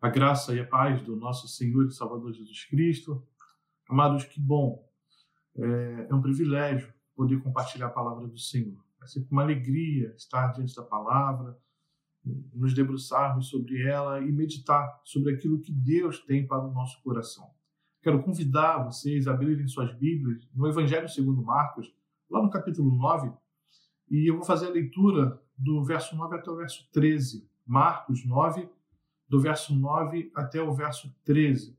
A graça e a paz do nosso Senhor e Salvador Jesus Cristo. Amados, que bom. É, é um privilégio poder compartilhar a palavra do Senhor. É sempre uma alegria estar diante da palavra, nos debruçarmos sobre ela e meditar sobre aquilo que Deus tem para o nosso coração. Quero convidar vocês a abrirem suas Bíblias no Evangelho segundo Marcos, lá no capítulo 9, e eu vou fazer a leitura do verso 9 até o verso 13. Marcos 9, do verso 9 até o verso 13.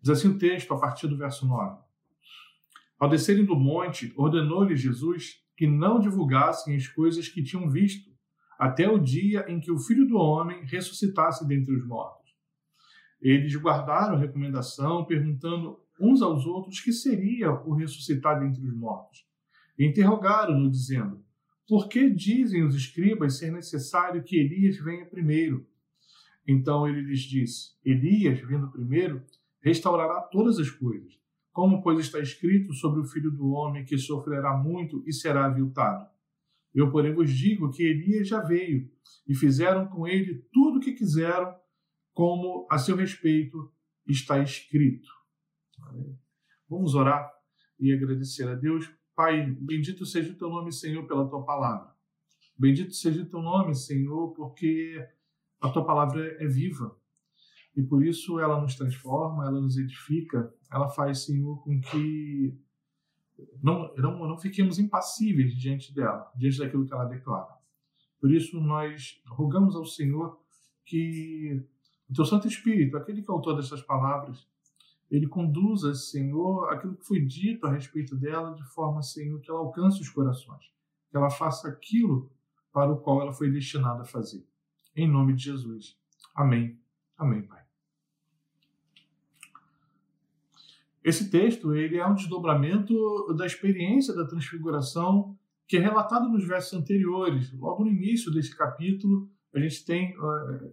Diz assim o texto, a partir do verso 9. Ao descerem do monte, ordenou-lhes Jesus que não divulgassem as coisas que tinham visto, até o dia em que o Filho do Homem ressuscitasse dentre os mortos. Eles guardaram a recomendação, perguntando uns aos outros que seria o ressuscitar dentre os mortos. Interrogaram-no, dizendo: por que dizem os escribas ser necessário que Elias venha primeiro? Então ele lhes disse: Elias, vindo primeiro, restaurará todas as coisas. Como, pois, está escrito sobre o filho do homem que sofrerá muito e será aviltado. Eu, porém, vos digo que Elias já veio e fizeram com ele tudo o que quiseram, como a seu respeito está escrito. Vamos orar e agradecer a Deus Pai, bendito seja o teu nome, Senhor, pela tua palavra. Bendito seja o teu nome, Senhor, porque a tua palavra é viva. E por isso ela nos transforma, ela nos edifica, ela faz, Senhor, com que não, não, não fiquemos impassíveis diante dela, diante daquilo que ela declara. Por isso nós rogamos ao Senhor que o teu Santo Espírito, aquele que é autor dessas palavras, ele conduza, Senhor, aquilo que foi dito a respeito dela de forma, Senhor, que ela alcance os corações, que ela faça aquilo para o qual ela foi destinada a fazer. Em nome de Jesus. Amém. Amém, Pai. Esse texto ele é um desdobramento da experiência da transfiguração que é relatado nos versos anteriores. Logo no início desse capítulo, a gente tem uh,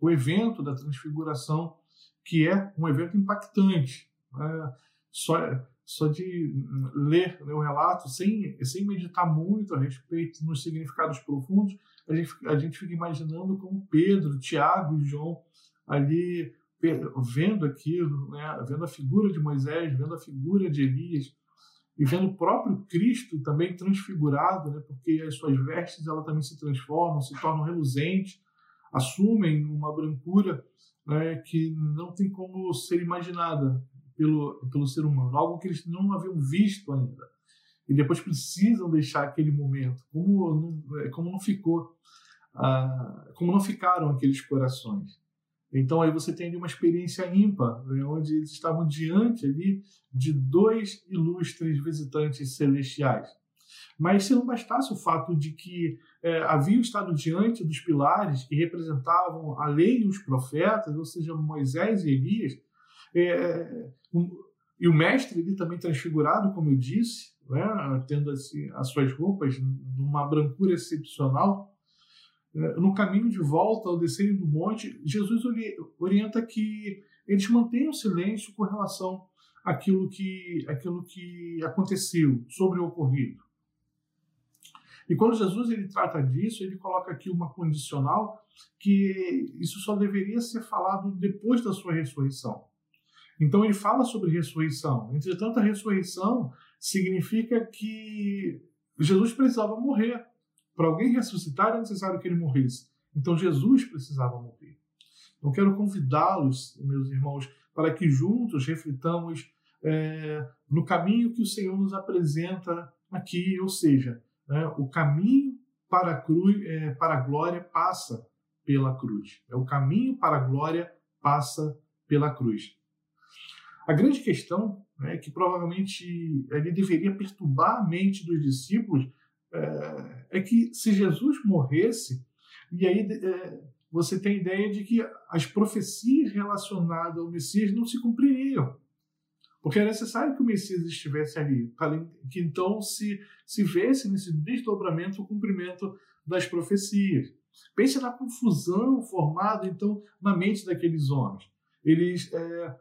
o evento da transfiguração que é um evento impactante. Né? Só, só de ler né, o relato, sem, sem meditar muito a respeito nos significados profundos, a gente, a gente fica imaginando como Pedro, Tiago e João ali vendo aquilo, né? vendo a figura de Moisés, vendo a figura de Elias, e vendo o próprio Cristo também transfigurado, né? porque as suas vestes ela também se transformam, se tornam reluzentes, assumem uma brancura né, que não tem como ser imaginada pelo, pelo ser humano, algo que eles não haviam visto ainda. E depois precisam deixar aquele momento, como não, é, como não ficou, ah, como não ficaram aqueles corações. Então aí você tem uma experiência ímpar, né, onde eles estavam diante ali de dois ilustres visitantes celestiais. Mas se não bastasse o fato de que é, haviam estado diante dos pilares que representavam a lei e os profetas, ou seja, Moisés e Elias, é, um, e o mestre ali também transfigurado, como eu disse, né, tendo assim, as suas roupas numa brancura excepcional, é, no caminho de volta ao descer do monte, Jesus orienta que eles mantenham silêncio com relação àquilo que, àquilo que aconteceu, sobre o ocorrido. E quando Jesus ele trata disso, ele coloca aqui uma condicional que isso só deveria ser falado depois da sua ressurreição. Então ele fala sobre ressurreição. Entretanto, a ressurreição significa que Jesus precisava morrer. Para alguém ressuscitar era necessário que ele morresse. Então Jesus precisava morrer. Então quero convidá-los, meus irmãos, para que juntos reflitamos é, no caminho que o Senhor nos apresenta aqui, ou seja, né? O caminho para a, cruz, é, para a glória passa pela cruz. É o caminho para a glória passa pela cruz. A grande questão é que provavelmente ele deveria perturbar a mente dos discípulos é, é que se Jesus morresse, e aí é, você tem a ideia de que as profecias relacionadas ao Messias não se cumpririam. Porque é necessário que o Messias estivesse ali, para que então se, se vesse nesse desdobramento o cumprimento das profecias. Pense na confusão formada, então, na mente daqueles homens. Eles é,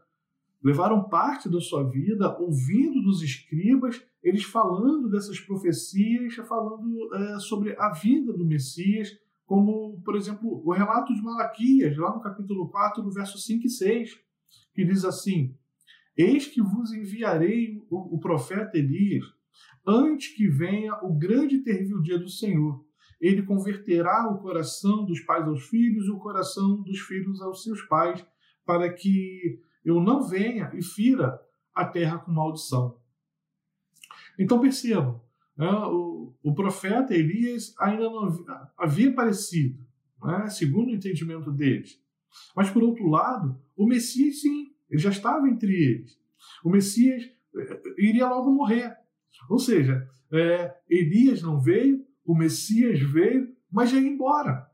levaram parte da sua vida ouvindo dos escribas, eles falando dessas profecias, falando é, sobre a vinda do Messias, como, por exemplo, o relato de Malaquias, lá no capítulo 4, no verso 5 e 6, que diz assim: Eis que vos enviarei o, o profeta Elias, antes que venha o grande terrível dia do Senhor. Ele converterá o coração dos pais aos filhos e o coração dos filhos aos seus pais, para que eu não venha e fira a terra com maldição. Então percebam, né, o, o, profeta Elias ainda não havia aparecido, né, segundo o entendimento deles. Mas, por outro lado, o Messias, sim, ele já estava entre eles. O Messias eh, iria logo morrer. Ou seja, é, Elias não veio, o Messias veio, mas já ia embora.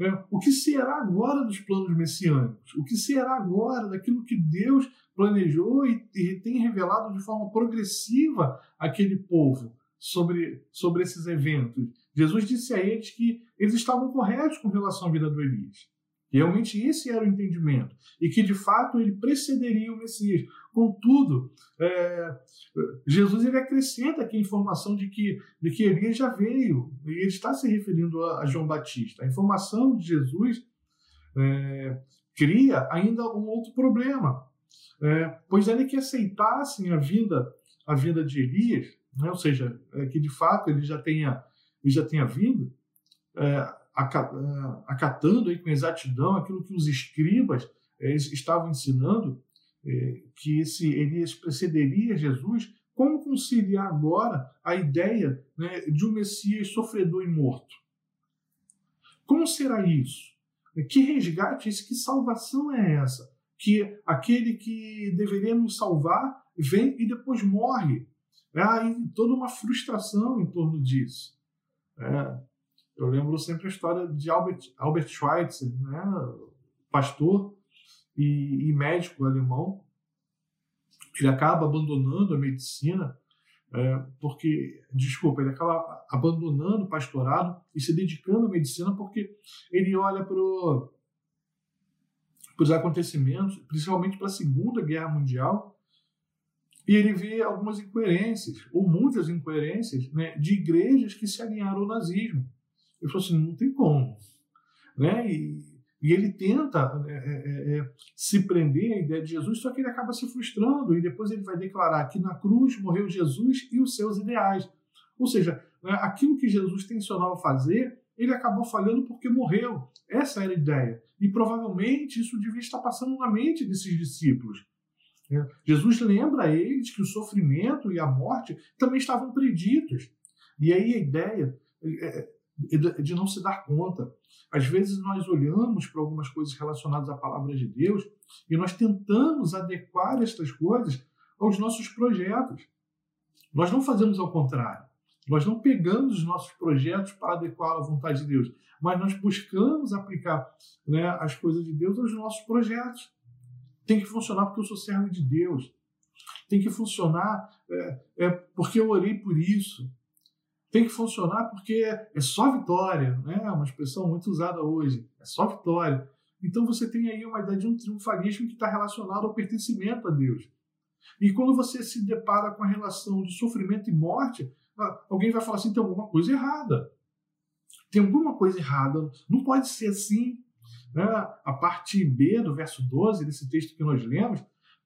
É, o que será agora dos planos messiânicos? O que será agora daquilo que Deus planejou e, e tem revelado de forma progressiva àquele povo sobre, sobre esses eventos? Jesus disse a eles que eles estavam corretos com relação à vida do Elias. Realmente esse era o entendimento. E que, de fato, ele precederia o Messias. Contudo, é, Jesus ele acrescenta aqui a informação de que, de que Elias já veio. E ele está se referindo a, a João Batista. A informação de Jesus é, cria ainda um outro problema. É, pois ele que aceitassem a vinda, a vinda de Elias, né, ou seja, é, que de fato ele já tenha, ele já tenha vindo, é, acatando aí com exatidão aquilo que os escribas eh, estavam ensinando, eh, que esse Elias precederia Jesus, como conciliar agora a ideia né, de um Messias sofredor e morto? Como será isso? Que resgate é esse? Que salvação é essa? Que aquele que deveria nos salvar vem e depois morre. É toda uma frustração em torno disso. É, eu lembro sempre a história de Albert, Albert Schweitzer, né? pastor e, e médico alemão. Ele acaba abandonando a medicina é, porque, desculpa, ele acaba abandonando o pastorado e se dedicando à medicina porque ele olha para os acontecimentos, principalmente para a Segunda Guerra Mundial, e ele vê algumas incoerências, ou muitas incoerências, né, de igrejas que se alinharam ao nazismo. Ele falou assim, não tem como. Né? E, e ele tenta é, é, é, se prender à ideia de Jesus, só que ele acaba se frustrando e depois ele vai declarar que na cruz morreu Jesus e os seus ideais. Ou seja, né, aquilo que Jesus tensionava fazer, ele acabou falhando porque morreu. Essa era a ideia. E provavelmente isso devia estar passando na mente desses discípulos. Né? Jesus lembra a eles que o sofrimento e a morte também estavam preditos. E aí a ideia é, de não se dar conta. Às vezes nós olhamos para algumas coisas relacionadas à palavra de Deus e nós tentamos adequar estas coisas aos nossos projetos. Nós não fazemos ao contrário. Nós não pegamos os nossos projetos para adequar à vontade de Deus, mas nós buscamos aplicar né, as coisas de Deus aos nossos projetos. Tem que funcionar porque eu sou servo de Deus. Tem que funcionar é, é porque eu orei por isso tem que funcionar porque é só vitória, né? É uma expressão muito usada hoje, é só vitória. Então você tem aí uma ideia de um triunfalismo que está relacionado ao pertencimento a Deus. E quando você se depara com a relação de sofrimento e morte, ah, alguém vai falar assim: tem alguma coisa errada. Tem alguma coisa errada. Não pode ser assim. Né? A parte B do verso 12 desse texto que nós lemos,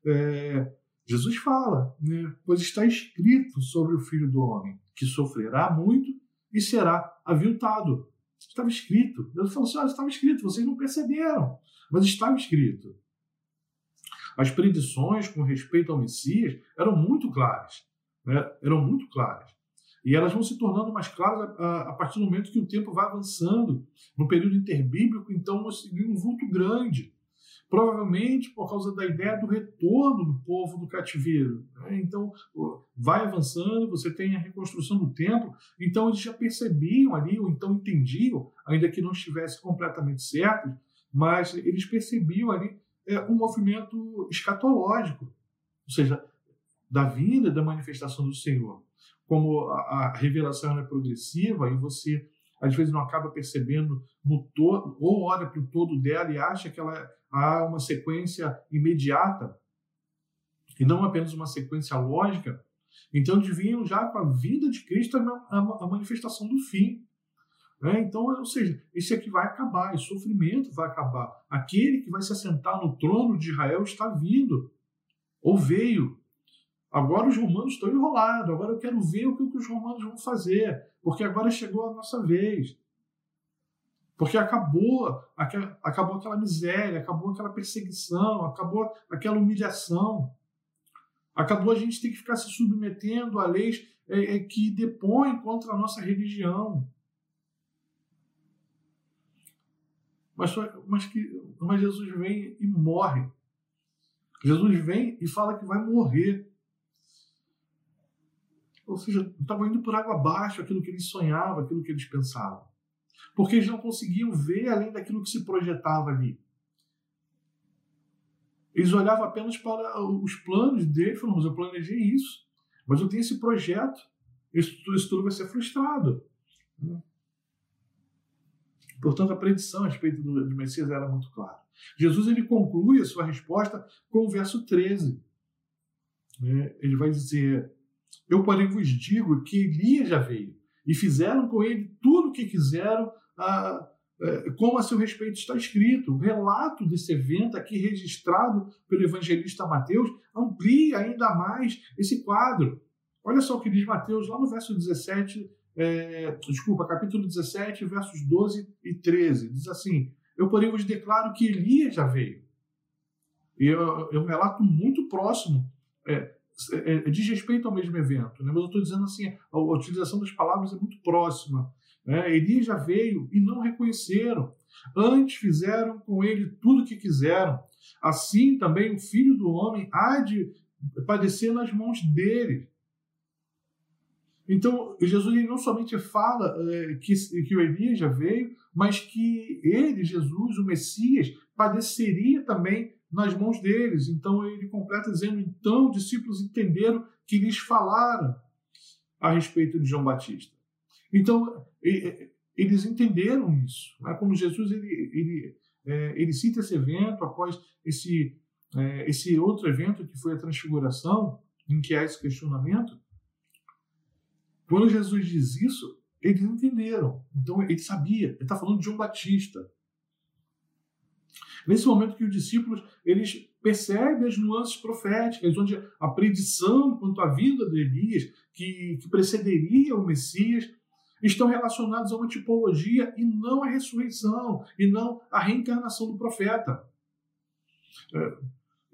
é, Jesus fala, né? pois está escrito sobre o Filho do Homem que sofrerá muito e será aviltado. Estava escrito. Deus falou assim: olha, estava escrito, vocês não perceberam, mas estava escrito. As predições com respeito ao Messias eram muito claras. Né? Eram muito claras. E elas vão se tornando mais claras a, a, partir do momento que o tempo vai avançando. No período interbíblico, então, nós um vulto grande provavelmente por causa da ideia do retorno do povo do cativeiro. Né? Então, vai avançando, você tem a reconstrução do templo, então eles já percebiam ali, ou então entendiam, ainda que não estivesse completamente certo, mas eles percebiam ali é, um movimento escatológico, ou seja, da vinda da manifestação do Senhor. Como a, a revelação é progressiva e você às vezes não acaba percebendo no todo, ou olha para o todo dela e acha que ela há uma sequência imediata e não apenas uma sequência lógica. Então, deviam já com a vida de Cristo a, manifestação do fim. Né? Então, ou seja, esse aqui vai acabar, esse sofrimento vai acabar. Aquele que vai se assentar no trono de Israel está vindo, ou veio. Agora os romanos estão enrolados, agora eu quero ver o que os romanos vão fazer, porque agora chegou a nossa vez. Porque acabou, acabou aquela miséria, acabou aquela perseguição, acabou aquela humilhação. Acabou a gente ter que ficar se submetendo a leis é, é, que depõem contra a nossa religião. Mas, mas, que, mas Jesus vem e morre. Jesus vem e fala que vai morrer. Ou seja, estava indo por água abaixo aquilo que eles sonhavam, aquilo que eles pensavam. Porque eles não conseguiam ver além daquilo que se projetava ali. Eles olhavam apenas para os planos dele e falavam, mas eu planejei isso, mas eu tenho esse projeto, isso, isso tudo vai ser frustrado. Portanto, a predição a respeito do, do Messias era muito clara. Jesus ele conclui a sua resposta com o verso 13. É, ele vai dizer: Eu, porém, vos digo que Elias já veio e fizeram com ele tudo o que quiseram, ah, é, como a seu respeito está escrito. O relato desse evento aqui registrado pelo evangelista Mateus amplia ainda mais esse quadro. Olha só o que diz Mateus lá no verso 17, é, desculpa, capítulo 17, versos 12 e 13. Diz assim: Eu, porém, vos declaro que Elias já veio. E é um relato muito próximo, é, é, diz respeito ao mesmo evento. Né? Mas eu estou dizendo assim: a, a utilização das palavras é muito próxima. Né? Elias já veio e não reconheceram. Antes fizeram com ele tudo o que quiseram. Assim também o filho do homem há de padecer nas mãos dele. Então, Jesus não somente fala é, que, que o Elias já veio, mas que ele, Jesus, o Messias, padeceria também nas mãos deles. Então, ele completa dizendo: então, os discípulos entenderam que lhes falaram a respeito de João Batista. Então, eles entenderam isso. Né? Quando Jesus ele, ele, é, ele cita esse evento após esse, é, esse outro evento que foi a transfiguração, em que há esse questionamento, quando Jesus diz isso, eles entenderam. Então ele sabia, ele está falando de João Batista. Nesse momento que os discípulos eles percebem as nuances proféticas, onde a predição quanto à vinda de Elias, que, que precederia o Messias, estão relacionados a uma tipologia e não a ressurreição, e não a reencarnação do profeta.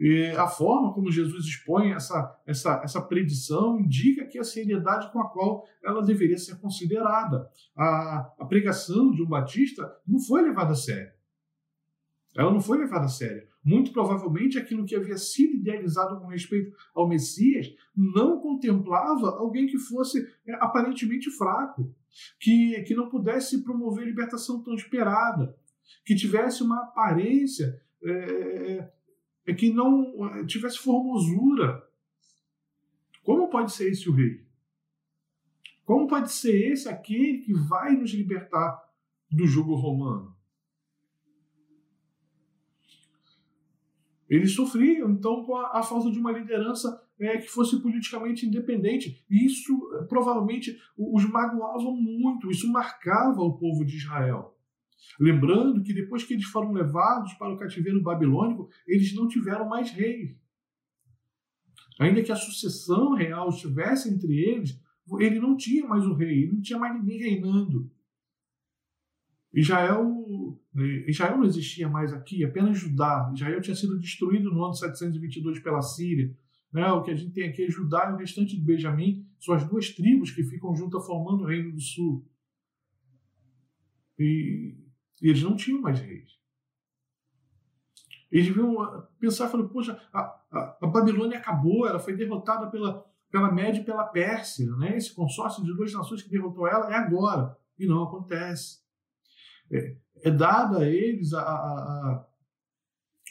É, a forma como Jesus expõe essa, essa, essa predição indica que a seriedade com a qual ela deveria ser considerada. A, a pregação de um Batista não foi levada a sério. Ela não foi levada a sério. Muito provavelmente aquilo que havia sido idealizado com respeito ao Messias não contemplava alguém que fosse é, aparentemente fraco, que, que não pudesse promover a libertação tão esperada, que tivesse uma aparência é, é, que não é, tivesse formosura. Como pode ser esse o rei? Como pode ser esse aquele que vai nos libertar do jugo romano? Eles sofriam, então, com a, a falta de uma liderança é, que fosse politicamente independente. E isso, é, provavelmente, os magoava muito, isso marcava o povo de Israel. Lembrando que depois que eles foram levados para o cativeiro babilônico, eles não tiveram mais reis. Ainda que a sucessão real estivesse entre eles, ele não tinha mais o rei, não tinha mais ninguém reinando. Israel, Israel não existia mais aqui, apenas Judá. Israel tinha sido destruído no ano 722 pela Síria. Né? O que a gente tem aqui é Judá e o restante de Benjamim, são as duas tribos que ficam juntas formando o Reino do Sul. E, e eles não tinham mais reis. Eles deviam pensar falar, poxa, a, a, a, Babilônia acabou, ela foi derrotada pela, pela Média e pela Pérsia. Né? Esse consórcio de duas nações que derrotou ela é agora. E não acontece é, é dada a eles a, a, a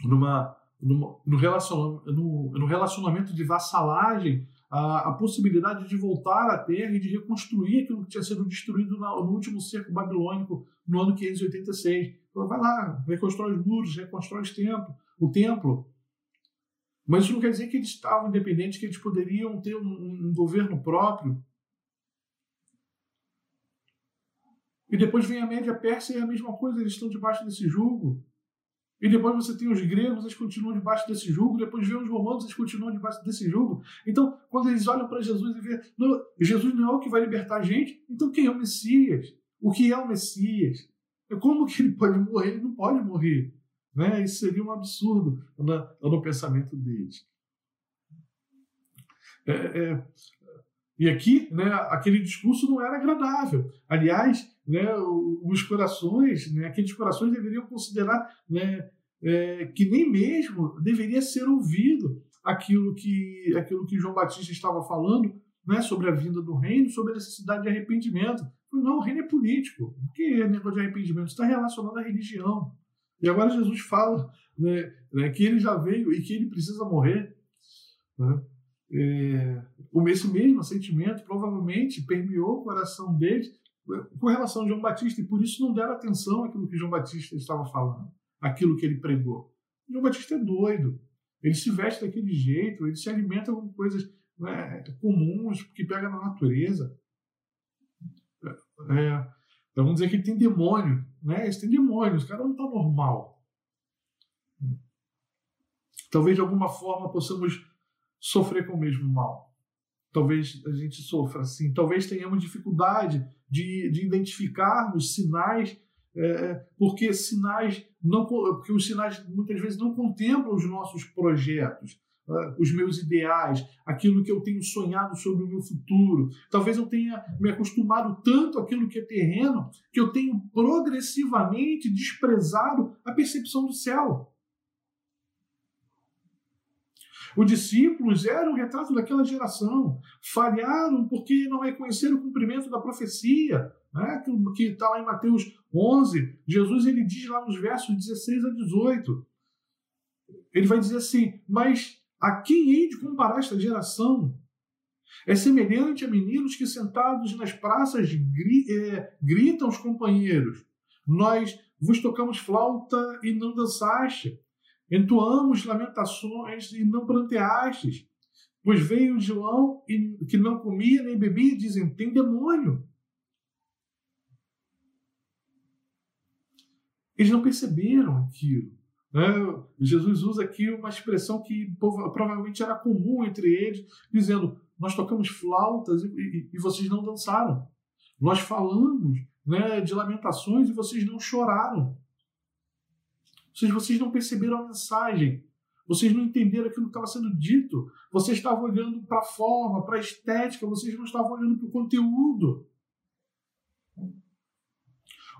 numa, numa, no, relacionamento, no, no, relacionamento de vassalagem a, a, possibilidade de voltar à terra e de reconstruir aquilo que tinha sido destruído na, no último cerco babilônico no ano 586. Então, vai lá, reconstrói os muros, reconstrói os templos, o templo. Mas isso não quer dizer que eles estavam independentes, que eles poderiam ter um, um governo próprio. E depois vem a média persa e é a mesma coisa, eles estão debaixo desse jugo. E depois você tem os gregos, eles continuam debaixo desse jugo. Depois vem os romanos, eles continuam debaixo desse jugo. Então, quando eles olham para Jesus e não, Jesus não é o que vai libertar a gente, então quem é o Messias? O que é o Messias? Como que ele pode morrer? Ele não pode morrer. Né? Isso seria um absurdo no, no pensamento deles. É, é, e aqui, né, aquele discurso não era agradável. Aliás, né, os corações, né, aqueles corações deveriam considerar né, é, que nem mesmo deveria ser ouvido aquilo que, aquilo que João Batista estava falando né, sobre a vinda do reino, sobre a necessidade de arrependimento. Não, o reino é político. O que é negócio de arrependimento? Está relacionado à religião. E agora Jesus fala né, né, que ele já veio e que ele precisa morrer. Né? É, esse mesmo sentimento provavelmente permeou o coração deles com relação a João Batista, e por isso não deram atenção àquilo que João Batista estava falando, aquilo que ele pregou. João Batista é doido. Ele se veste daquele jeito, ele se alimenta com coisas né, comuns que pega na natureza. É, então vamos dizer que ele tem demônio, né? Eles têm demônios, o cara não está normal. Talvez de alguma forma possamos sofrer com o mesmo mal. Talvez a gente sofra assim. Talvez tenhamos dificuldade de, de identificarmos sinais, é, porque sinais não, porque os sinais muitas vezes não contemplam os nossos projetos os meus ideais, aquilo que eu tenho sonhado sobre o meu futuro. Talvez eu tenha me acostumado tanto àquilo que é terreno que eu tenho progressivamente desprezado a percepção do céu. Os discípulos eram o retrato daquela geração. Falharam porque não reconheceram o cumprimento da profecia, né? que está lá em Mateus 11. Jesus ele diz lá nos versos 16 a 18. Ele vai dizer assim: Mas a quem hei de comparar esta geração? É semelhante a meninos que sentados nas praças é, gritam os companheiros: Nós vos tocamos flauta e não dançaste, entoamos lamentações e não pranteastes. Pois veio João e, que não comia nem bebia, dizem: Tem demônio. Eles não perceberam aquilo. Né? Jesus usa aqui uma expressão que provavelmente era comum entre eles, dizendo: Nós tocamos flautas e, e, e vocês não dançaram. Nós falamos né, de lamentações e vocês não choraram. Seja, vocês não perceberam a mensagem. Vocês não entenderam aquilo que estava sendo dito. Vocês estavam olhando para a forma, para a estética, vocês não estavam olhando para o conteúdo.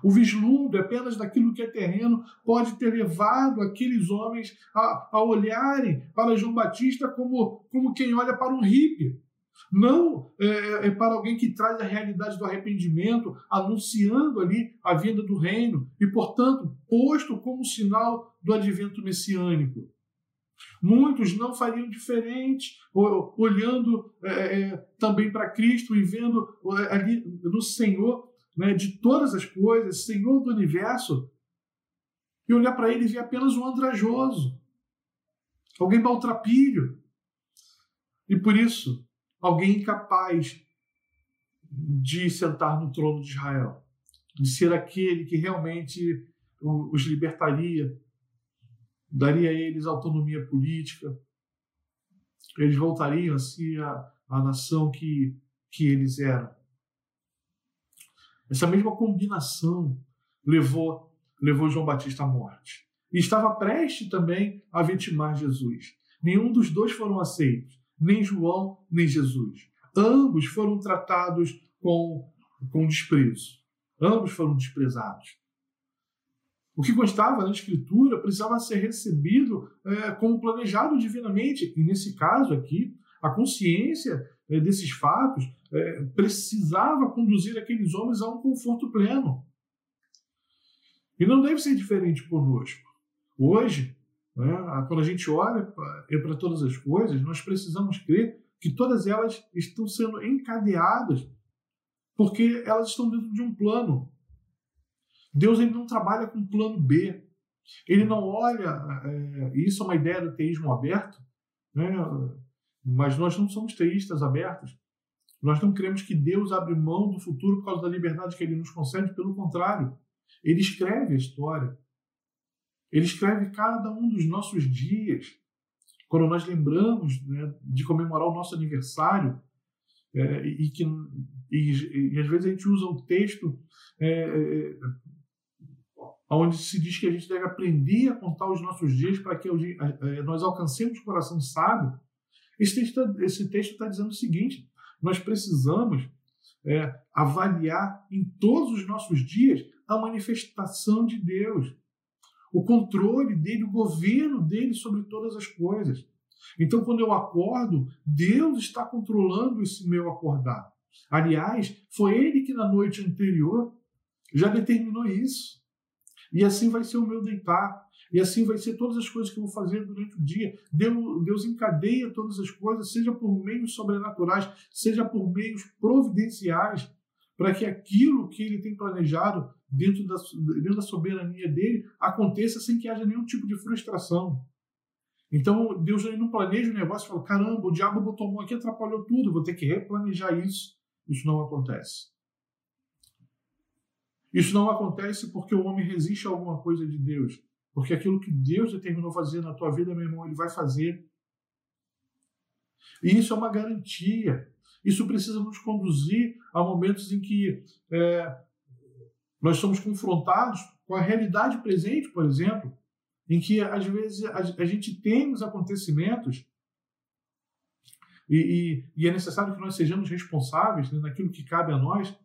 O vislumbre apenas daquilo que é terreno pode ter levado aqueles homens a, a olharem para João Batista como, como quem olha para um hippie. Não é, é, para alguém que traz a realidade do arrependimento, anunciando ali a vinda do reino e, portanto, posto como sinal do advento messiânico. Muitos não fariam diferente, olhando é, é, também para Cristo e vendo é, ali no Senhor né, de todas as coisas, Senhor do universo, e olhar para ele e ver apenas um andrajoso, alguém maltrapilho. E por isso, alguém incapaz de sentar no trono de Israel, de ser aquele que realmente os libertaria, daria a eles autonomia política, eles voltariam a ser a, a nação que, que eles eram. Essa mesma combinação levou, levou João Batista à morte. E estava prestes também a vitimar Jesus. Nenhum dos dois foram aceitos, nem João, nem Jesus. Ambos foram tratados com, com desprezo. Ambos foram desprezados. O que constava na Escritura precisava ser recebido é, como planejado divinamente. E nesse caso aqui, a consciência é, desses fatos é, precisava conduzir aqueles homens a um conforto pleno. E não deve ser diferente conosco. Hoje, né, quando a gente olha para todas as coisas, nós precisamos crer que todas elas estão sendo encadeadas porque elas estão dentro de um plano. Deus ele não trabalha com plano B. Ele não olha, é, isso é uma ideia do teísmo aberto, né, mas nós não somos teístas abertos. Nós não cremos que Deus abre mão do futuro por causa da liberdade que ele nos concede, pelo contrário. Ele escreve a história. Ele escreve cada um dos nossos dias. Quando nós lembramos né, de comemorar o nosso aniversário, é, e que e, e, às vezes a gente usa o texto é, é, onde se diz que a gente deve aprender a contar os nossos dias para que nós alcancemos o coração sábio. Esse texto, está dizendo o seguinte: nós precisamos é, avaliar em todos os nossos dias a manifestação de Deus, o controle dele, o governo dele sobre todas as coisas. Então, quando eu acordo, Deus está controlando esse meu acordar. Aliás, foi ele que na noite anterior já determinou isso. E assim vai ser o meu deitar. E assim vai ser todas as coisas que eu vou fazer durante o dia. Deus, Deus encadeia todas as coisas, seja por meios sobrenaturais, seja por meios providenciais, para que aquilo que ele tem planejado dentro da, dentro da soberania dele aconteça sem que haja nenhum tipo de frustração. Então, Deus não planeja o negócio e fala: caramba, o diabo botou a mão aqui, atrapalhou tudo, vou ter que replanejar isso. Isso não acontece. Isso não acontece porque o homem resiste a alguma coisa de Deus. Porque aquilo que Deus determinou fazer na tua vida, meu irmão, ele vai fazer. E isso é uma garantia. Isso precisa nos conduzir a momentos em que é, nós somos confrontados com a realidade presente, por exemplo, em que às vezes a, gente tem os acontecimentos e, e, e, é necessário que nós sejamos responsáveis né, naquilo que cabe a nós,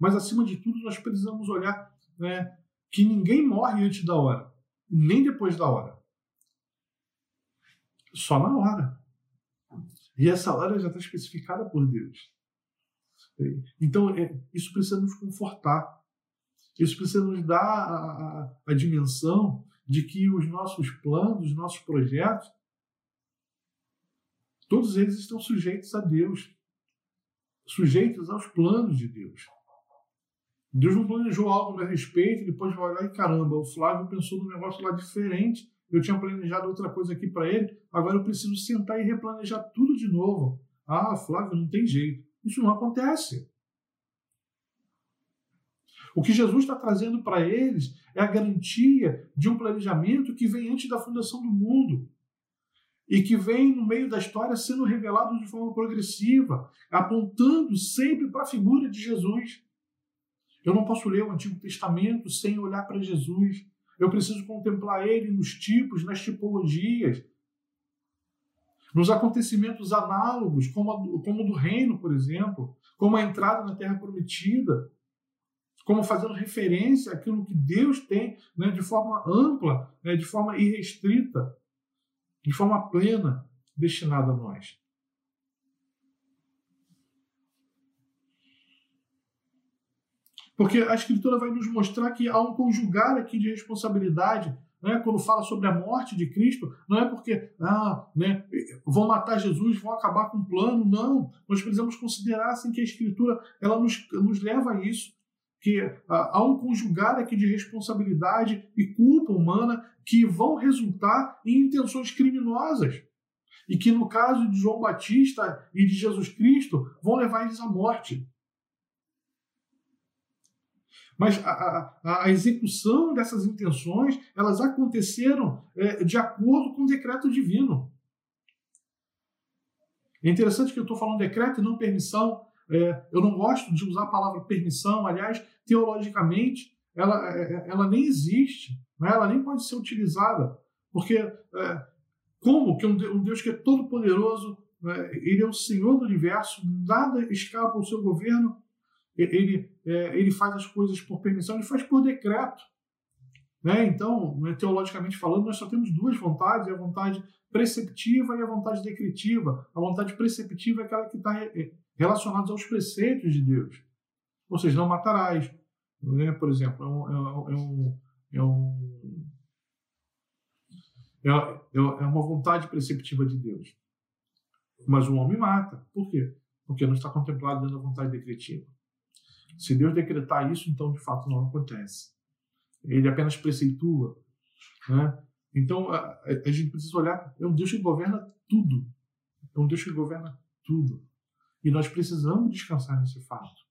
mas acima de tudo nós precisamos olhar né, que ninguém morre antes da hora, nem depois da hora. Só na hora. E essa hora já está especificada por Deus. Então, é, isso precisa nos confortar. Isso precisa nos dar a, a, a dimensão de que os nossos planos, os nossos projetos, Todos eles estão sujeitos a Deus, sujeitos aos planos de Deus. Deus não planejou algo a meu respeito, depois vai olhar e caramba, o Flávio pensou num negócio lá diferente, eu tinha planejado outra coisa aqui para ele, agora eu preciso sentar e replanejar tudo de novo. Ah, Flávio, não tem jeito. Isso não acontece. O que Jesus está trazendo para eles é a garantia de um planejamento que vem antes da fundação do mundo e que vem no meio da história sendo revelado de forma progressiva, apontando sempre para a figura de Jesus. Eu não posso ler o Antigo Testamento sem olhar para Jesus. Eu preciso contemplar ele nos tipos, nas tipologias, nos acontecimentos análogos, como, o como do reino, por exemplo, como a entrada na Terra Prometida, como fazendo referência àquilo que Deus tem né, de forma ampla, né, de forma irrestrita de forma plena, destinado a nós. Porque a Escritura vai nos mostrar que há um conjugar aqui de responsabilidade. Né? Quando fala sobre a morte de Cristo, não é porque ah, né, vão matar Jesus, vão acabar com o plano. Não. Nós precisamos considerar assim, que a Escritura ela nos, nos leva a isso que ah, há um conjugar aqui de responsabilidade e culpa humana que vão resultar em intenções criminosas. E que, no caso de João Batista e de Jesus Cristo, vão levar eles à morte. Mas a, a, a execução dessas intenções, elas aconteceram é, de acordo com o decreto divino. É interessante que eu estou falando decreto e não permissão, é, eu não gosto de usar a palavra permissão, aliás, teologicamente, ela, é, é, ela nem existe, né? ela nem pode ser utilizada, porque é, como que um Deus que é todo poderoso, é, ele é o Senhor do universo, nada escapa ao seu governo, ele, é, ele faz as coisas por permissão, ele faz por decreto. Né? Então, né, teologicamente falando, nós só temos duas vontades: a vontade preceptiva e a vontade decretiva. A vontade preceptiva é aquela que está relacionados aos preceitos de Deus. Ou seja, não matarás. Né? Por exemplo, é um, é um, é um, é, é, é uma vontade preceptiva de Deus. Mas o homem mata. Por quê? Porque não está contemplado dentro da vontade decretiva. Se Deus decretar isso, então de fato não acontece. Ele apenas preceitua. Né? Então a, a gente precisa olhar. É um Deus que governa tudo. É um Deus que governa tudo. E nós precisamos descansar nesse fato.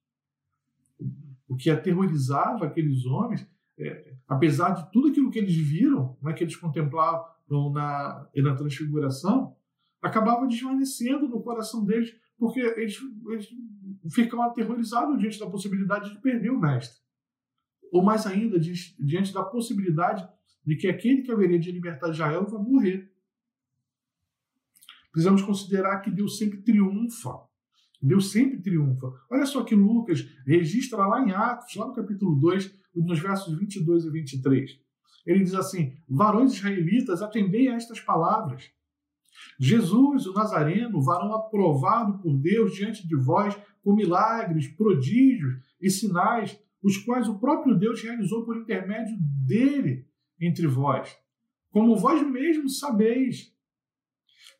O que aterrorizava aqueles homens, é, apesar de tudo aquilo que eles viram, né, que eles contemplavam na, na transfiguração, acabava desvanecendo no coração deles, porque eles, eles ficam aterrorizados diante da possibilidade de perder o mestre. Ou mais ainda, diante da possibilidade de que aquele que haveria de libertar Israel vai morrer. Precisamos considerar que Deus sempre triunfa. Deus sempre triunfa. Olha só que Lucas registra lá em Atos, lá no capítulo 2, nos versos 22 e 23. Ele diz assim: Varões israelitas, atendei a estas palavras. Jesus, o Nazareno, varão aprovado por Deus diante de vós, com milagres, prodígios e sinais, os quais o próprio Deus realizou por intermédio dele entre vós, como vós mesmos sabeis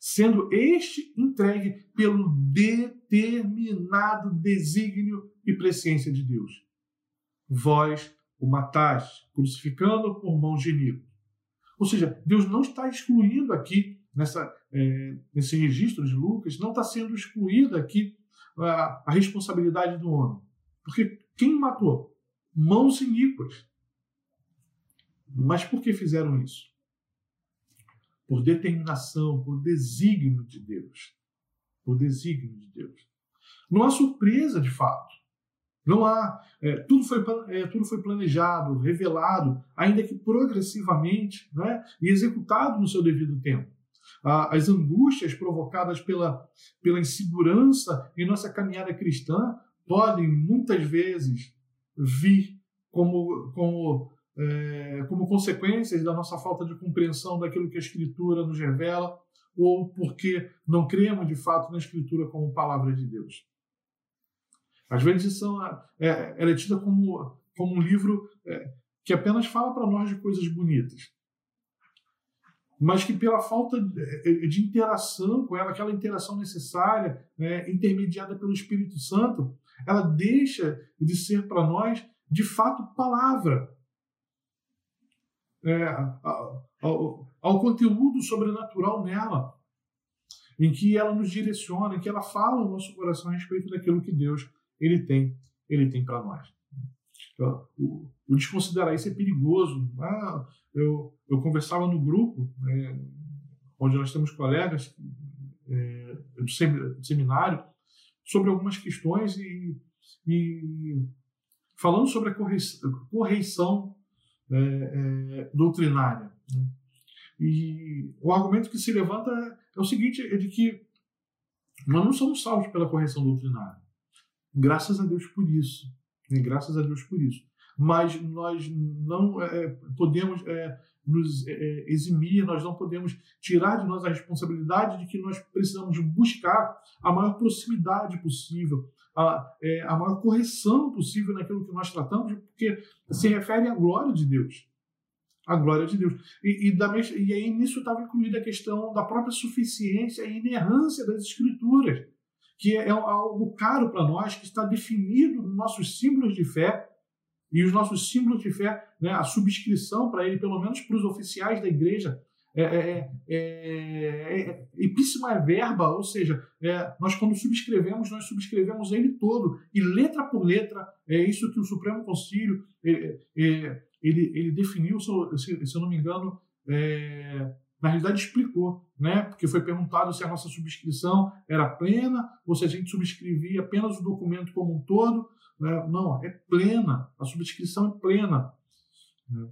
sendo este entregue pelo determinado desígnio e presciência de Deus. Vós o mataste, crucificando por mãos de Nico. Ou seja, Deus não está excluindo aqui, nessa, é, nesse registro de Lucas, não está sendo excluída aqui a, a responsabilidade do homem. Porque quem matou? Mãos iníquas. Mas por que fizeram isso? Por determinação, por desígnio de Deus. Por desígnio de Deus. Não há surpresa de fato. Não há. É, tudo, foi, é, tudo foi planejado, revelado, ainda que progressivamente, né, e executado no seu devido tempo. as angústias provocadas pela, pela insegurança em nossa caminhada cristã podem muitas vezes vir como, como é, como consequências da nossa falta de compreensão daquilo que a Escritura nos revela, ou porque não cremos de fato na Escritura como palavra de Deus. Às vezes são, é, ela é tida como, como um livro é, que apenas fala para nós de coisas bonitas, mas que pela falta de, de interação com ela, aquela interação necessária, né, intermediada pelo Espírito Santo, ela deixa de ser para nós de fato palavra, é, ao, ao conteúdo sobrenatural nela, em que ela nos direciona, em que ela fala o nosso coração a respeito daquilo que Deus ele tem, ele tem para nós. Então, o, o, desconsiderar isso é perigoso. Ah, eu, eu conversava no grupo, é, onde nós temos colegas é, do seminário, sobre algumas questões e, e falando sobre a correição é, é, doutrinária. Né? E o argumento que se levanta é o seguinte: é de que nós não somos salvos pela correção doutrinária. Graças a Deus por isso. Né? Graças a Deus por isso. Mas nós não é, podemos é, nos é, eximir, nós não podemos tirar de nós a responsabilidade de que nós precisamos buscar a maior proximidade possível, a, é, a maior correção possível naquilo que nós tratamos, porque se refere à glória de Deus. A glória de Deus. E, e, da, e aí nisso estava incluída a questão da própria suficiência e inerrância das Escrituras, que é, é algo caro para nós, que está definido nos nossos símbolos de fé, e os nossos símbolos de fé, né, a subscrição para ele, pelo menos para os oficiais da igreja, é, é, é, é, verba, ou seja, é, nós quando subscrevemos, nós subscrevemos ele todo, e letra por letra, é isso que o Supremo Concílio é, é, ele, ele definiu, se, se eu não me engano, na realidade explicou, né? porque foi perguntado se a nossa subscrição era plena ou se a gente subscrevia apenas o documento como um todo. Né? Não, é plena, a subscrição é plena. Né?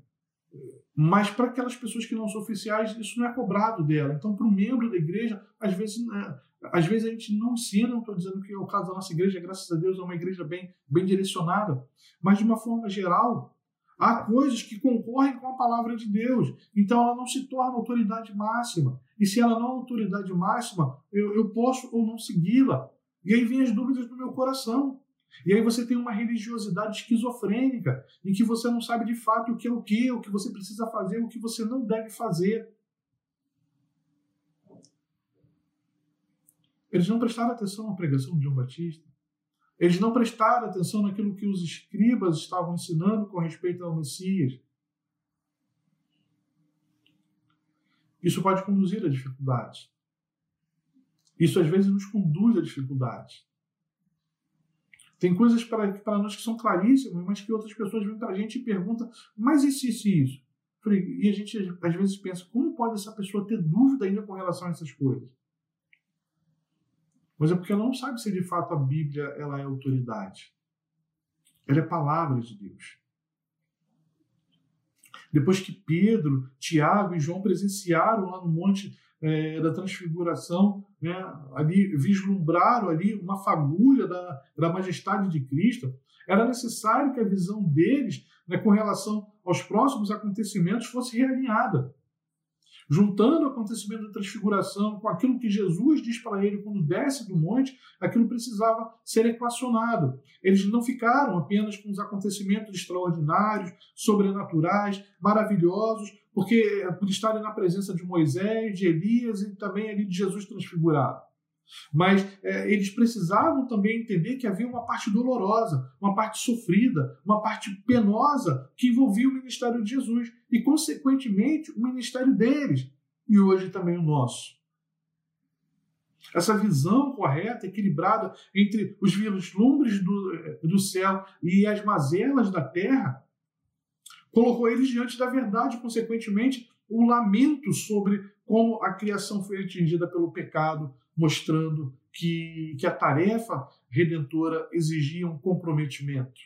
Mas para aquelas pessoas que não são oficiais, isso não é cobrado dela. Então, para o membro da igreja, às vezes, né, às vezes a gente não ensina, não estou dizendo que é o caso da nossa igreja, graças a Deus, é uma igreja bem, bem direcionada. Mas, de uma forma geral, há coisas que concorrem com a palavra de Deus. Então, ela não se torna autoridade máxima. E se ela não é autoridade máxima, eu, eu posso ou não segui-la. E aí vem as dúvidas do meu coração. E aí você tem uma religiosidade esquizofrênica, em que você não sabe de fato o que é o que, o que você precisa fazer, o que você não deve fazer. Eles não prestaram atenção à pregação de João Batista. Eles não prestaram atenção naquilo que os escribas estavam ensinando com respeito ao Messias. Isso pode conduzir a dificuldades. Isso às vezes nos conduz a dificuldades. Tem coisas para nós que são claríssimas, mas que outras pessoas vêm para a gente e perguntam, mas isso, isso e isso? E a gente às vezes pensa, como pode essa pessoa ter dúvida ainda com relação a essas coisas? Mas é porque ela não sabe se de fato a Bíblia ela é autoridade. Ela é palavra de Deus. Depois que Pedro, Tiago e João presenciaram lá no Monte é, da Transfiguração, né, ali vislumbraram ali uma fagulha da, da majestade de Cristo, era necessário que a visão deles, né, com relação aos próximos acontecimentos, fosse realinhada juntando o acontecimento da transfiguração com aquilo que Jesus diz para ele quando desce do monte, aquilo precisava ser equacionado. Eles não ficaram apenas com os acontecimentos extraordinários, sobrenaturais, maravilhosos, porque por estarem na presença de Moisés, de Elias e também ali de Jesus transfigurado. Mas é, eles precisavam também entender que havia uma parte dolorosa, uma parte sofrida, uma parte penosa que envolvia o ministério de Jesus e, consequentemente, o ministério deles e hoje também o nosso. Essa visão correta, equilibrada entre os vislumbres do, do céu e as mazelas da terra, colocou eles diante da verdade, consequentemente, o lamento sobre como a criação foi atingida pelo pecado, mostrando que, que a tarefa redentora exigia um comprometimento.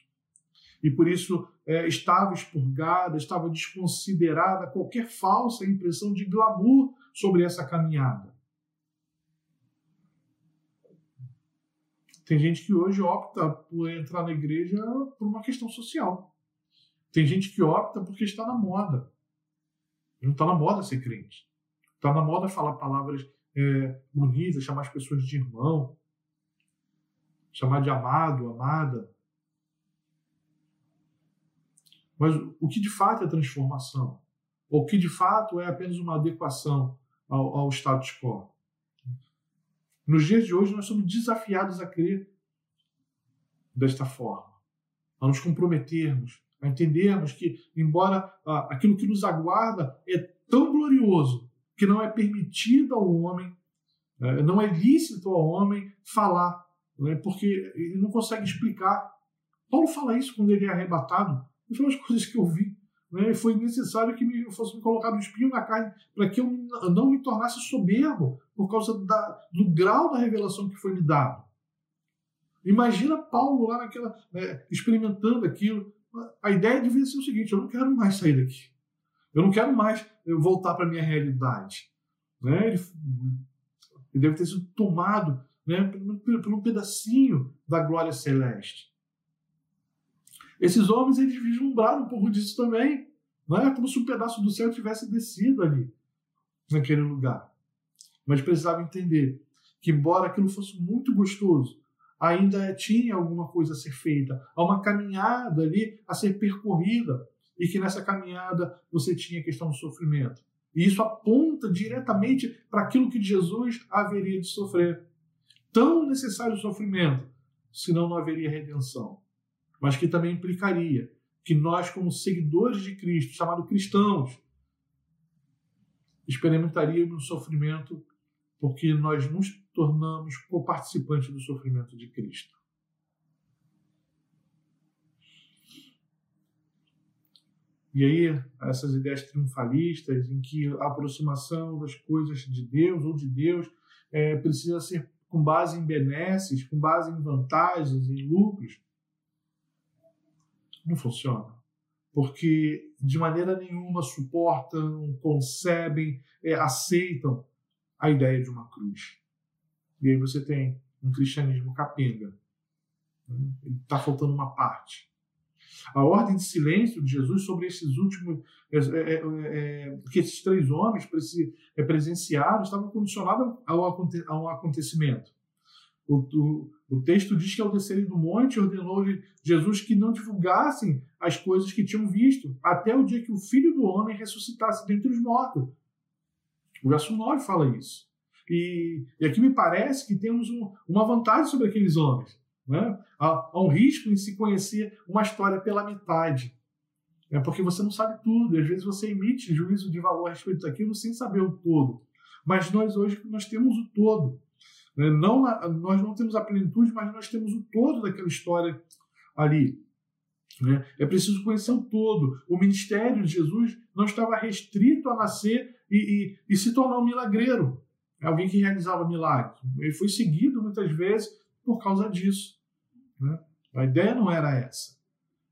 E por isso é, estava expurgada, estava desconsiderada qualquer falsa impressão de glamour sobre essa caminhada. Tem gente que hoje opta por entrar na igreja por uma questão social. Tem gente que opta porque está na moda. Não está na moda ser crente. Está na moda falar palavras é, chamar as pessoas de irmão, chamar de amado, amada. Mas o que de fato é transformação? Ou o que de fato é apenas uma adequação ao, ao status quo? Nos dias de hoje, nós somos desafiados a crer desta forma, a nos comprometermos, a entendermos que, embora ah, aquilo que nos aguarda é tão glorioso, que não é permitido ao homem, né, não é lícito ao homem falar, né, porque ele não consegue explicar. Paulo fala isso quando ele é arrebatado. E foi as coisas que eu vi. Né, foi necessário que me fosse me colocado um espinho na carne para que eu não me tornasse soberbo por causa da, do grau da revelação que foi me dado. Imagina Paulo lá naquela, né, experimentando aquilo. A ideia devia ser o seguinte: eu não quero mais sair daqui. Eu não quero mais voltar para minha realidade. Né? Ele, ele, deve ter sido tomado né, por, por um pedacinho da glória celeste. Esses homens eles vislumbraram um pouco disso também. Não é como se um pedaço do céu tivesse descido ali, naquele lugar. Mas precisava entender que, embora aquilo fosse muito gostoso, ainda tinha alguma coisa a ser feita, há uma caminhada ali a ser percorrida e que nessa caminhada você tinha a questão do sofrimento. E isso aponta diretamente para aquilo que Jesus haveria de sofrer. Tão necessário o sofrimento, senão não haveria redenção. Mas que também implicaria que nós, como seguidores de Cristo, chamados cristãos, experimentaríamos o sofrimento porque nós nos tornamos co-participantes do sofrimento de Cristo. E aí, essas ideias triunfalistas, em que a aproximação das coisas de Deus ou de Deus é, precisa ser com base em benesses, com base em vantagens, em lucros, não funciona. Porque de maneira nenhuma suportam, concebem, é, aceitam a ideia de uma cruz. E aí você tem um cristianismo capenga. Está faltando uma parte. A ordem de silêncio de Jesus sobre esses últimos, é, é, é, é que esses três homens é, presenciaram, estava condicionada ao, ao acontecimento. O, o, o, texto diz que ao descerem do monte, ordenou Jesus que não divulgassem as coisas que tinham visto, até o dia que o filho do homem ressuscitasse dentre os mortos. O verso 9 fala isso. E, e aqui me parece que temos um, uma vantagem sobre aqueles homens. Né? Há, há, um risco em se conhecer uma história pela metade. É porque você não sabe tudo, e às vezes você emite juízo de valor a respeito daquilo sem saber o todo. Mas nós hoje nós temos o todo. Né? Não, nós não temos a plenitude, mas nós temos o todo daquela história ali. Né? É preciso conhecer o todo. O ministério de Jesus não estava restrito a nascer e, e, e se tornar um milagreiro, alguém que realizava milagres. Ele foi seguido muitas vezes por causa disso. Né? A ideia não era essa.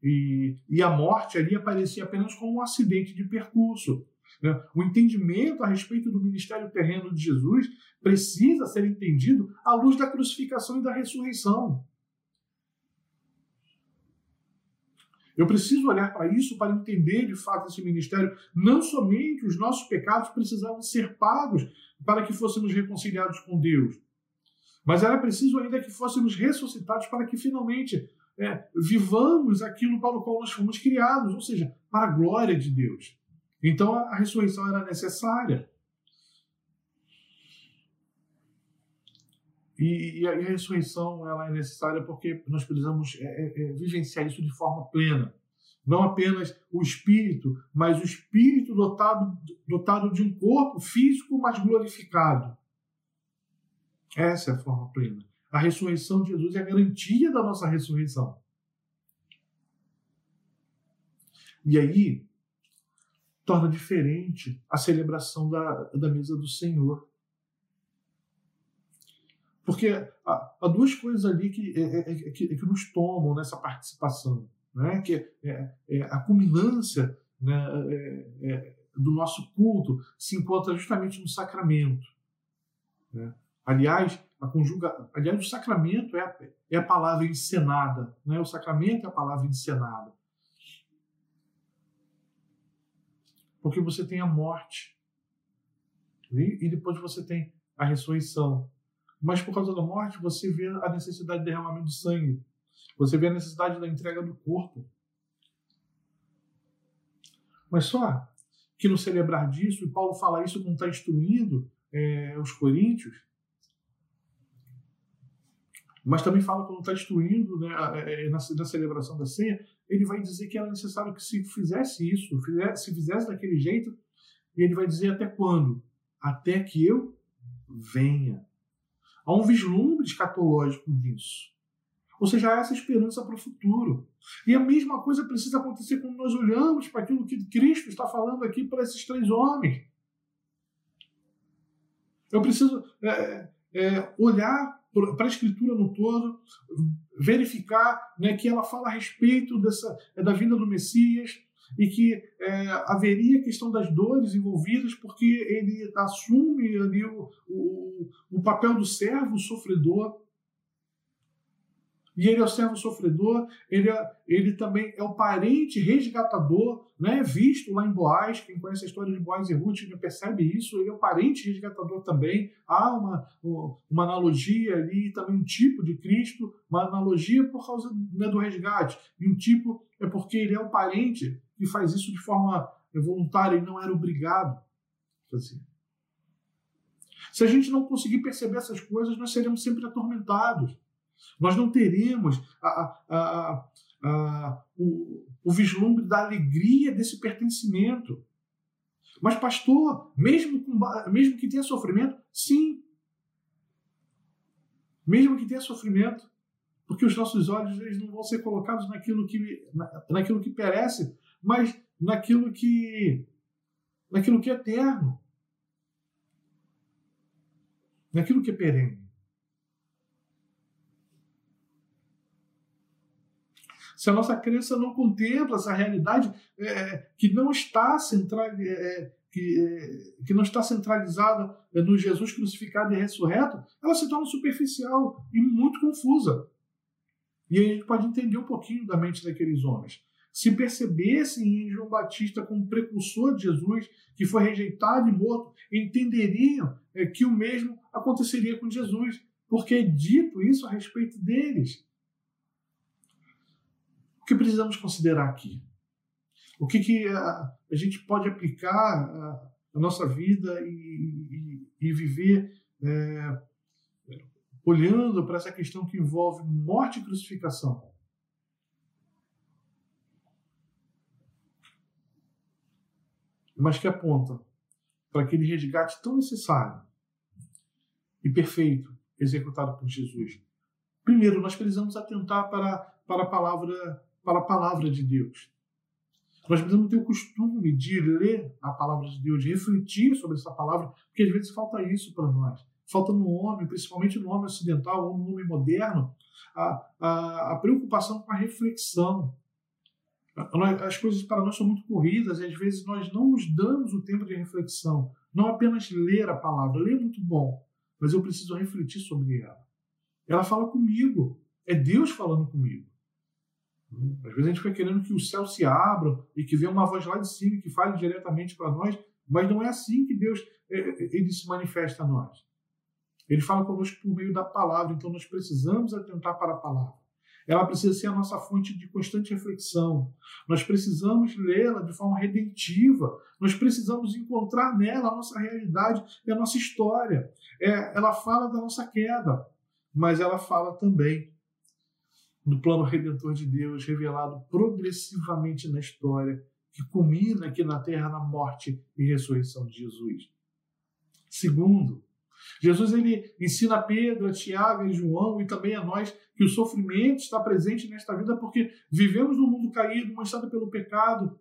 E, e a morte ali aparecia apenas como um acidente de percurso. Né? O entendimento a respeito do ministério terreno de Jesus precisa ser entendido à luz da crucificação e da ressurreição. Eu preciso olhar para isso para entender de fato esse ministério. Não somente os nossos pecados precisavam ser pagos para que fôssemos reconciliados com Deus, mas era preciso ainda que fôssemos ressuscitados para que finalmente é, vivamos aquilo para o qual nós fomos criados, ou seja, para a glória de Deus. Então a, a ressurreição era necessária. E, e, a, e, a, ressurreição ela é necessária porque nós precisamos é, é, é, vivenciar isso de forma plena. Não apenas o espírito, mas o espírito dotado, dotado de um corpo físico, mas glorificado. Essa é a forma plena. A ressurreição de Jesus é a garantia da nossa ressurreição. E aí, torna diferente a celebração da, da mesa do Senhor. Porque há, há duas coisas ali que, é, é, é que, é que, nos tomam nessa participação, né? que é, é a culminância né, do nosso culto se encontra justamente no sacramento. Né? Aliás, a conjuga, aliás, o sacramento é, é a palavra encenada, né? o sacramento é a palavra encenada. Porque você tem a morte. E, depois você tem a ressurreição. Mas por causa da morte, você vê a necessidade de derramamento de sangue. Você vê a necessidade da entrega do corpo. Mas só que no celebrar disso, e Paulo fala isso quando está instruindo é, os coríntios, mas também fala quando está instruindo né, é, na, na, celebração da ceia, ele vai dizer que era necessário que se fizesse isso, se fizesse daquele jeito, e ele vai dizer até quando? Até que eu venha. Há um vislumbre escatológico nisso. Ou seja, há essa esperança para o futuro. E a mesma coisa precisa acontecer quando nós olhamos para aquilo que Cristo está falando aqui para esses três homens. Eu preciso é, é, olhar para a Escritura no todo, verificar né, que ela fala a respeito dessa, da vinda do Messias e que é, haveria a questão das dores envolvidas, porque ele assume ali o, o, o papel do servo sofredor e ele é o servo sofredor, ele, é, ele também é o parente resgatador, né? visto lá em Boaz, quem conhece a história de Boaz e Ruth percebe isso, ele é o parente resgatador também. Há uma, uma analogia ali, também um tipo de Cristo, uma analogia por causa né, do resgate, e um tipo é porque ele é o parente que faz isso de forma voluntária e não era obrigado a fazer. Se a gente não conseguir perceber essas coisas, nós seremos sempre atormentados. Nós não teremos a, a, a, o, o vislumbre da alegria desse pertencimento. Mas, pastor, mesmo, com, mesmo que tenha sofrimento, sim. Mesmo que tenha sofrimento, porque os nossos olhos eles não vão ser colocados naquilo que, na, naquilo que perece, mas naquilo que, naquilo que é eterno, naquilo que é perene. Se a nossa crença não contempla essa realidade é, que não está central, é, que, é, que não está centralizada no Jesus crucificado e ressurreto, ela se torna superficial e muito confusa. E aí a gente pode entender um pouquinho da mente daqueles homens. Se percebessem em João Batista como precursor de Jesus, que foi rejeitado e morto, entenderiam é, que o mesmo aconteceria com Jesus, porque é dito isso a respeito deles. O que precisamos considerar aqui? O que, que a, a gente pode aplicar a, nossa vida e, e, e viver é, olhando para essa questão que envolve morte e crucificação? Mas que aponta para aquele resgate tão necessário e perfeito executado por Jesus? Primeiro, nós precisamos atentar para, para, a, palavra, para a palavra de Deus. Nós precisamos ter o costume de ler a palavra de Deus, de refletir sobre essa palavra, porque às vezes falta isso para nós. Falta no homem, principalmente no homem ocidental ou no homem moderno, a, a, a preocupação com a reflexão. As coisas para nós são muito corridas e às vezes nós não nos damos o tempo de reflexão. Não apenas ler a palavra, ler é muito bom, mas eu preciso refletir sobre ela. Ela fala comigo, é Deus falando comigo. Às vezes a gente fica querendo que o céu se abra e que venha uma voz lá de cima que fale diretamente para nós, mas não é assim que Deus é, é, ele se manifesta a nós. Ele fala conosco por meio da palavra, então nós precisamos atentar para a palavra. Ela precisa ser a nossa fonte de constante reflexão. Nós precisamos lê-la de forma redentiva. Nós precisamos encontrar nela a nossa realidade e a nossa história. É, ela fala da nossa queda, mas ela fala também do plano redentor de Deus revelado progressivamente na história, que culmina aqui na terra na morte e ressurreição de Jesus. Segundo, Jesus ele ensina a Pedro, a Tiago, a João e também a nós que o sofrimento está presente nesta vida porque vivemos num mundo caído, manchado pelo pecado,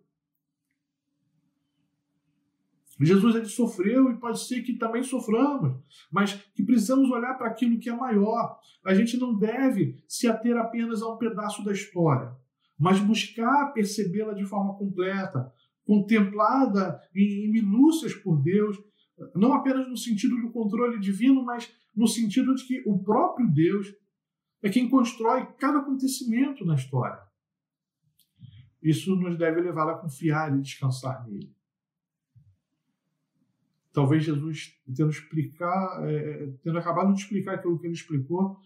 Jesus ele sofreu e pode ser que também soframos, mas que precisamos olhar para aquilo que é maior. A gente não deve se ater apenas a um pedaço da história, mas buscar percebê-la de forma completa, contemplada em minúcias por Deus, não apenas no sentido do controle divino, mas no sentido de que o próprio Deus é quem constrói cada acontecimento na história. Isso nos deve levar a confiar e descansar nele. Talvez Jesus, tendo, explicar, é, tendo acabado de explicar aquilo que ele explicou,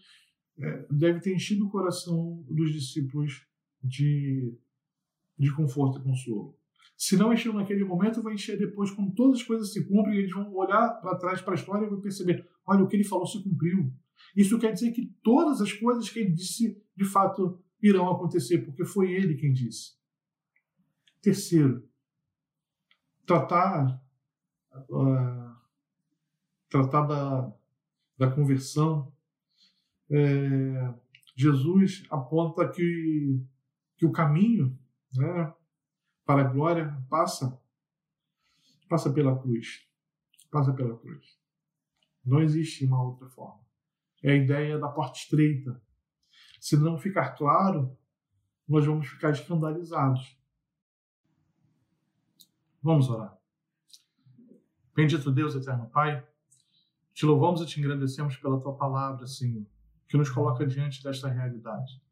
é, deve ter enchido o coração dos discípulos de, de conforto e consolo. Se não encheu naquele momento, vai encher depois, quando todas as coisas se cumprem, eles vão olhar para trás para a história e vão perceber: olha, o que ele falou se cumpriu. Isso quer dizer que todas as coisas que ele disse, de fato, irão acontecer, porque foi ele quem disse. Terceiro, tratar tratar da, da conversão, é, Jesus aponta que, que o caminho né, para a glória passa passa pela cruz. Passa pela cruz. Não existe uma outra forma. É a ideia da porta estreita. Se não ficar claro, nós vamos ficar escandalizados. Vamos orar. Bendito Deus, eterno Pai, te louvamos e te engrandecemos pela tua palavra, Senhor, que nos coloca diante desta realidade.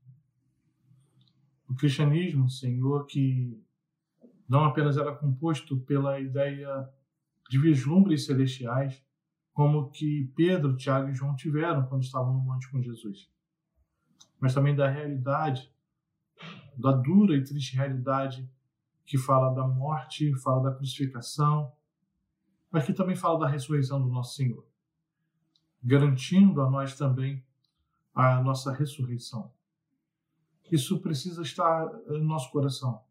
O cristianismo, Senhor, que não apenas era composto pela ideia de vislumbres celestiais, como que Pedro, Tiago e João tiveram quando estavam no monte com Jesus, mas também da realidade, da dura e triste realidade que fala da morte, fala da crucificação, mas que também fala da ressurreição do nosso Senhor, garantindo a nós também a nossa ressurreição. Isso precisa estar no nosso coração,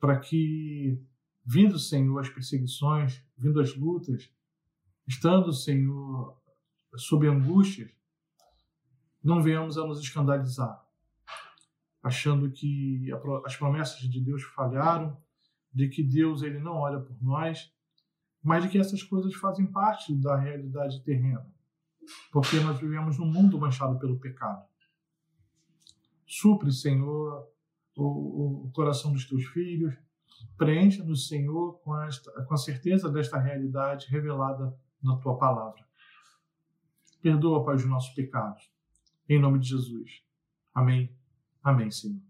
para que, vindo, Senhor, as perseguições, vindo as lutas, estando, Senhor, sob angústias, não venhamos a nos escandalizar, achando que as promessas de Deus falharam, de que Deus ele não olha por nós, mas de que essas coisas fazem parte da realidade terrena, porque nós vivemos num mundo manchado pelo pecado. Supre, Senhor, o, o coração dos teus filhos, preencha-nos, Senhor, com, esta, com a certeza desta realidade revelada na tua palavra. Perdoa, Pai, os nossos pecados. Em nome de Jesus. Amém. Amém, Senhor.